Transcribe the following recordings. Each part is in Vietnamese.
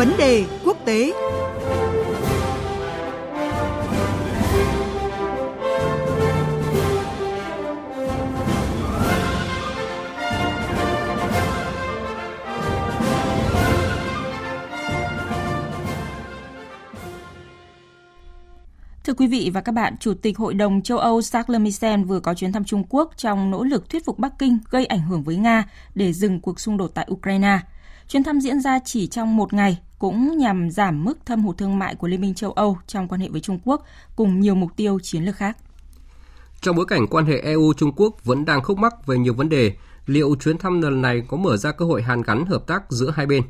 vấn đề quốc tế Thưa quý vị và các bạn, Chủ tịch Hội đồng châu Âu Charles Michel vừa có chuyến thăm Trung Quốc trong nỗ lực thuyết phục Bắc Kinh gây ảnh hưởng với Nga để dừng cuộc xung đột tại Ukraine. Chuyến thăm diễn ra chỉ trong một ngày, cũng nhằm giảm mức thâm hụt thương mại của Liên minh châu Âu trong quan hệ với Trung Quốc cùng nhiều mục tiêu chiến lược khác. Trong bối cảnh quan hệ EU-Trung Quốc vẫn đang khúc mắc về nhiều vấn đề, liệu chuyến thăm lần này có mở ra cơ hội hàn gắn hợp tác giữa hai bên?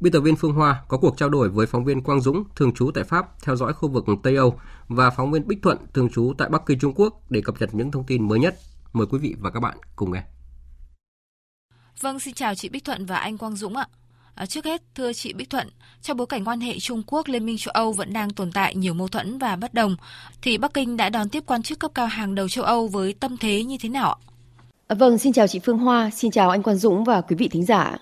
Biên tập viên Phương Hoa có cuộc trao đổi với phóng viên Quang Dũng, thường trú tại Pháp, theo dõi khu vực Tây Âu và phóng viên Bích Thuận, thường trú tại Bắc Kinh Trung Quốc để cập nhật những thông tin mới nhất. Mời quý vị và các bạn cùng nghe. Vâng, xin chào chị Bích Thuận và anh Quang Dũng ạ. À, trước hết, thưa chị Bích Thuận, trong bối cảnh quan hệ Trung Quốc Liên minh châu Âu vẫn đang tồn tại nhiều mâu thuẫn và bất đồng, thì Bắc Kinh đã đón tiếp quan chức cấp cao hàng đầu châu Âu với tâm thế như thế nào ạ? À, vâng, xin chào chị Phương Hoa, xin chào anh Quang Dũng và quý vị thính giả.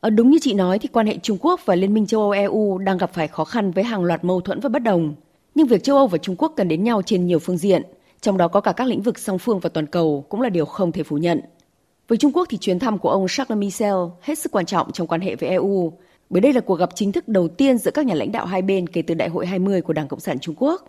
À, đúng như chị nói thì quan hệ Trung Quốc và Liên minh châu Âu EU đang gặp phải khó khăn với hàng loạt mâu thuẫn và bất đồng. Nhưng việc châu Âu và Trung Quốc cần đến nhau trên nhiều phương diện, trong đó có cả các lĩnh vực song phương và toàn cầu cũng là điều không thể phủ nhận. Với Trung Quốc thì chuyến thăm của ông Charles Michel hết sức quan trọng trong quan hệ với EU, bởi đây là cuộc gặp chính thức đầu tiên giữa các nhà lãnh đạo hai bên kể từ Đại hội 20 của Đảng Cộng sản Trung Quốc.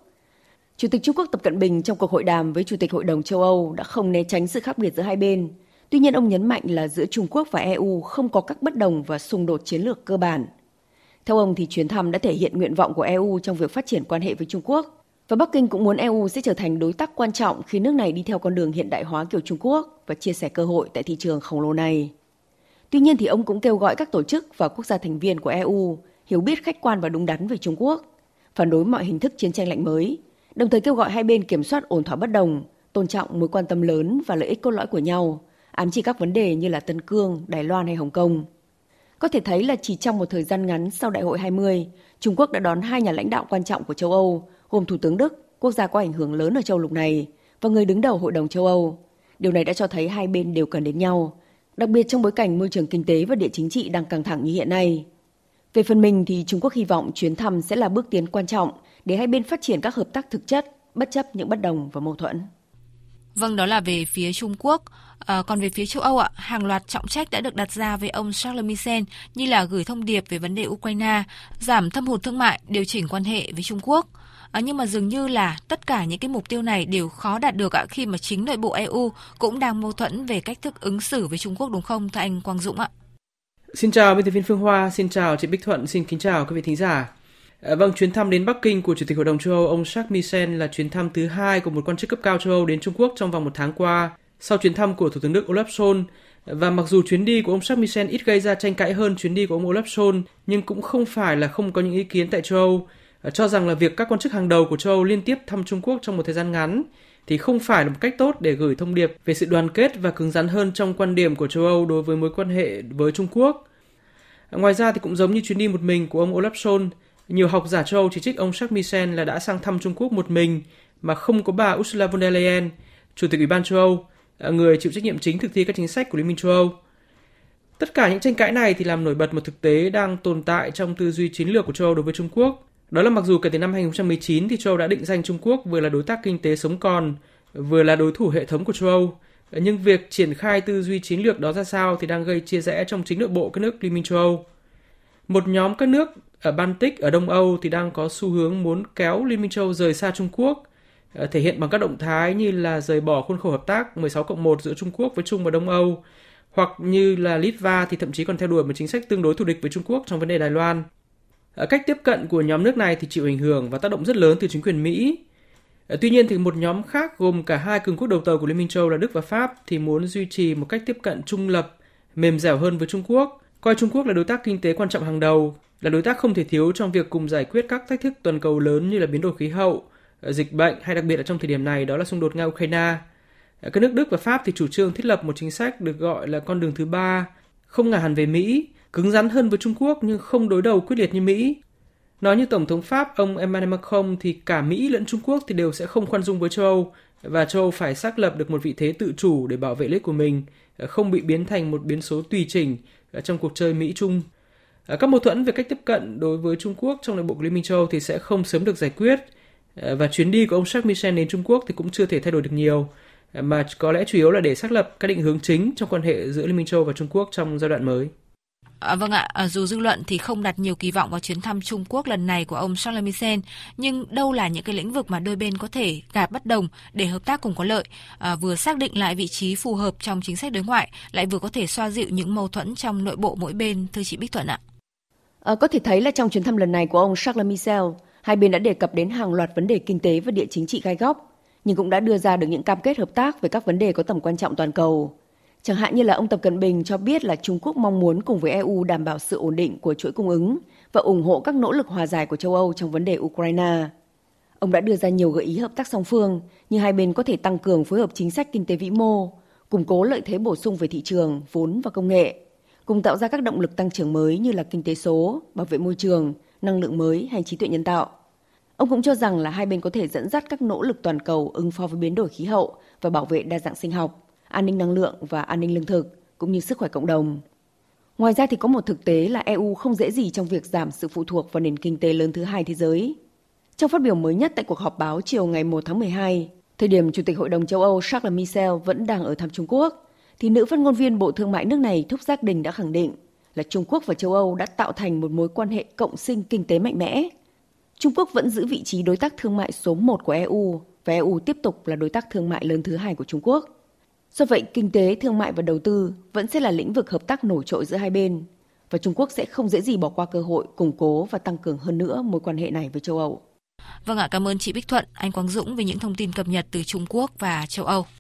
Chủ tịch Trung Quốc Tập Cận Bình trong cuộc hội đàm với Chủ tịch Hội đồng châu Âu đã không né tránh sự khác biệt giữa hai bên. Tuy nhiên ông nhấn mạnh là giữa Trung Quốc và EU không có các bất đồng và xung đột chiến lược cơ bản. Theo ông thì chuyến thăm đã thể hiện nguyện vọng của EU trong việc phát triển quan hệ với Trung Quốc và Bắc Kinh cũng muốn EU sẽ trở thành đối tác quan trọng khi nước này đi theo con đường hiện đại hóa kiểu Trung Quốc và chia sẻ cơ hội tại thị trường khổng lồ này. Tuy nhiên thì ông cũng kêu gọi các tổ chức và quốc gia thành viên của EU hiểu biết khách quan và đúng đắn về Trung Quốc, phản đối mọi hình thức chiến tranh lạnh mới, đồng thời kêu gọi hai bên kiểm soát ổn thỏa bất đồng, tôn trọng mối quan tâm lớn và lợi ích cốt lõi của nhau, ám chỉ các vấn đề như là Tân Cương, Đài Loan hay Hồng Kông. Có thể thấy là chỉ trong một thời gian ngắn sau Đại hội 20, Trung Quốc đã đón hai nhà lãnh đạo quan trọng của châu Âu, gồm Thủ tướng Đức, quốc gia có ảnh hưởng lớn ở châu lục này, và người đứng đầu Hội đồng châu Âu. Điều này đã cho thấy hai bên đều cần đến nhau, đặc biệt trong bối cảnh môi trường kinh tế và địa chính trị đang căng thẳng như hiện nay. Về phần mình thì Trung Quốc hy vọng chuyến thăm sẽ là bước tiến quan trọng để hai bên phát triển các hợp tác thực chất, bất chấp những bất đồng và mâu thuẫn. Vâng, đó là về phía Trung Quốc. À, còn về phía châu Âu ạ, hàng loạt trọng trách đã được đặt ra với ông Charles Michel như là gửi thông điệp về vấn đề Ukraine, giảm thâm hụt thương mại, điều chỉnh quan hệ với Trung Quốc. À, nhưng mà dường như là tất cả những cái mục tiêu này đều khó đạt được ạ khi mà chính nội bộ EU cũng đang mâu thuẫn về cách thức ứng xử với Trung Quốc đúng không thưa anh Quang Dũng ạ? Xin chào biên tập viên Phương Hoa, xin chào chị Bích Thuận, xin kính chào quý vị thính giả. À, vâng, chuyến thăm đến Bắc Kinh của Chủ tịch Hội đồng châu Âu ông Jacques Michel là chuyến thăm thứ hai của một quan chức cấp cao châu Âu đến Trung Quốc trong vòng một tháng qua, sau chuyến thăm của Thủ tướng Đức Olaf Scholz. Và mặc dù chuyến đi của ông Jacques Michel ít gây ra tranh cãi hơn chuyến đi của ông Olaf Scholz, nhưng cũng không phải là không có những ý kiến tại châu Âu Ờ, cho rằng là việc các quan chức hàng đầu của châu Âu liên tiếp thăm Trung Quốc trong một thời gian ngắn thì không phải là một cách tốt để gửi thông điệp về sự đoàn kết và cứng rắn hơn trong quan điểm của châu Âu đối với mối quan hệ với Trung Quốc. Ờ, ngoài ra thì cũng giống như chuyến đi một mình của ông Olaf Scholz, nhiều học giả châu chỉ trích ông Jacques Michel là đã sang thăm Trung Quốc một mình mà không có bà Ursula von der Leyen, Chủ tịch Ủy ban châu Âu, ờ, người chịu trách nhiệm chính thực thi các chính sách của Liên minh châu Âu. Tất cả những tranh cãi này thì làm nổi bật một thực tế đang tồn tại trong tư duy chiến lược của châu Âu đối với Trung Quốc. Đó là mặc dù kể từ năm 2019 thì châu Âu đã định danh Trung Quốc vừa là đối tác kinh tế sống còn, vừa là đối thủ hệ thống của châu Âu, nhưng việc triển khai tư duy chiến lược đó ra sao thì đang gây chia rẽ trong chính nội bộ các nước Liên minh châu Âu. Một nhóm các nước ở Baltic ở Đông Âu thì đang có xu hướng muốn kéo Liên minh châu rời xa Trung Quốc, ờ, thể hiện bằng các động thái như là rời bỏ khuôn khổ hợp tác 16 cộng 1 giữa Trung Quốc với Trung và Đông Âu, hoặc như là Litva thì thậm chí còn theo đuổi một chính sách tương đối thù địch với Trung Quốc trong vấn đề Đài Loan. Ờ, cách tiếp cận của nhóm nước này thì chịu ảnh hưởng và tác động rất lớn từ chính quyền Mỹ. Ờ, tuy nhiên thì một nhóm khác gồm cả hai cường quốc đầu tàu của Liên minh châu là Đức và Pháp thì muốn duy trì một cách tiếp cận trung lập, mềm dẻo hơn với Trung Quốc, coi Trung Quốc là đối tác kinh tế quan trọng hàng đầu là đối tác không thể thiếu trong việc cùng giải quyết các thách thức toàn cầu lớn như là biến đổi khí hậu, ờ, dịch bệnh hay đặc biệt là trong thời điểm này đó là xung đột Nga-Ukraine. Các nước Đức và Pháp thì chủ trương thiết lập một chính sách được gọi là con đường thứ ba, không ngả hẳn về Mỹ, cứng rắn hơn với Trung Quốc nhưng không đối đầu quyết liệt như Mỹ. Nói như Tổng thống Pháp ông Emmanuel Macron thì cả Mỹ lẫn Trung Quốc thì đều sẽ không khoan dung với châu Âu và châu Âu phải xác lập được một vị thế tự chủ để bảo vệ lợi ích của mình, không bị biến thành một biến số tùy chỉnh ờ, trong cuộc chơi Mỹ-Trung. Ờ, các mâu thuẫn về cách tiếp cận đối với Trung Quốc trong nội bộ Liên minh châu thì sẽ không sớm được giải quyết ờ, và chuyến đi của ông Jacques Michel đến Trung Quốc thì cũng chưa thể thay đổi được nhiều mà có lẽ chủ yếu là để xác lập các định hướng chính trong quan hệ giữa Liên minh châu và Trung Quốc trong giai đoạn mới. À, vâng ạ, à, dù dư luận thì không đặt nhiều kỳ vọng vào chuyến thăm Trung Quốc lần này của ông Charles Michel, nhưng đâu là những cái lĩnh vực mà đôi bên có thể gạt bất đồng để hợp tác cùng có lợi, à, vừa xác định lại vị trí phù hợp trong chính sách đối ngoại, lại vừa có thể xoa dịu những mâu thuẫn trong nội bộ mỗi bên, thưa chị Bích Thuận ạ. À, có thể thấy là trong chuyến thăm lần này của ông Charles Michel, hai bên đã đề cập đến hàng loạt vấn đề kinh tế và địa chính trị gai góc, nhưng cũng đã đưa ra được những cam kết hợp tác về các vấn đề có tầm quan trọng toàn cầu. Chẳng hạn như là ông Tập Cận Bình cho biết là Trung Quốc mong muốn cùng với EU đảm bảo sự ổn định của chuỗi cung ứng và ủng hộ các nỗ lực hòa giải của châu Âu trong vấn đề Ukraine. Ông đã đưa ra nhiều gợi ý hợp tác song phương như hai bên có thể tăng cường phối hợp chính sách kinh tế vĩ mô, củng cố lợi thế bổ sung về thị trường, vốn và công nghệ, cùng tạo ra các động lực tăng trưởng mới như là kinh tế số, bảo vệ môi trường, năng lượng mới hay trí tuệ nhân tạo. Ông cũng cho rằng là hai bên có thể dẫn dắt các nỗ lực toàn cầu ứng phó với biến đổi khí hậu và bảo vệ đa dạng sinh học an ninh năng lượng và an ninh lương thực, cũng như sức khỏe cộng đồng. Ngoài ra thì có một thực tế là EU không dễ gì trong việc giảm sự phụ thuộc vào nền kinh tế lớn thứ hai thế giới. Trong phát biểu mới nhất tại cuộc họp báo chiều ngày 1 tháng 12, thời điểm Chủ tịch Hội đồng châu Âu Charles Michel vẫn đang ở thăm Trung Quốc, thì nữ phát ngôn viên Bộ Thương mại nước này Thúc Giác Đình đã khẳng định là Trung Quốc và châu Âu đã tạo thành một mối quan hệ cộng sinh kinh tế mạnh mẽ. Trung Quốc vẫn giữ vị trí đối tác thương mại số 1 của EU và EU tiếp tục là đối tác thương mại lớn thứ hai của Trung Quốc. Do vậy, kinh tế, thương mại và đầu tư vẫn sẽ là lĩnh vực hợp tác nổi trội giữa hai bên và Trung Quốc sẽ không dễ gì bỏ qua cơ hội củng cố và tăng cường hơn nữa mối quan hệ này với châu Âu. Vâng ạ, cảm ơn chị Bích Thuận, anh Quang Dũng về những thông tin cập nhật từ Trung Quốc và châu Âu.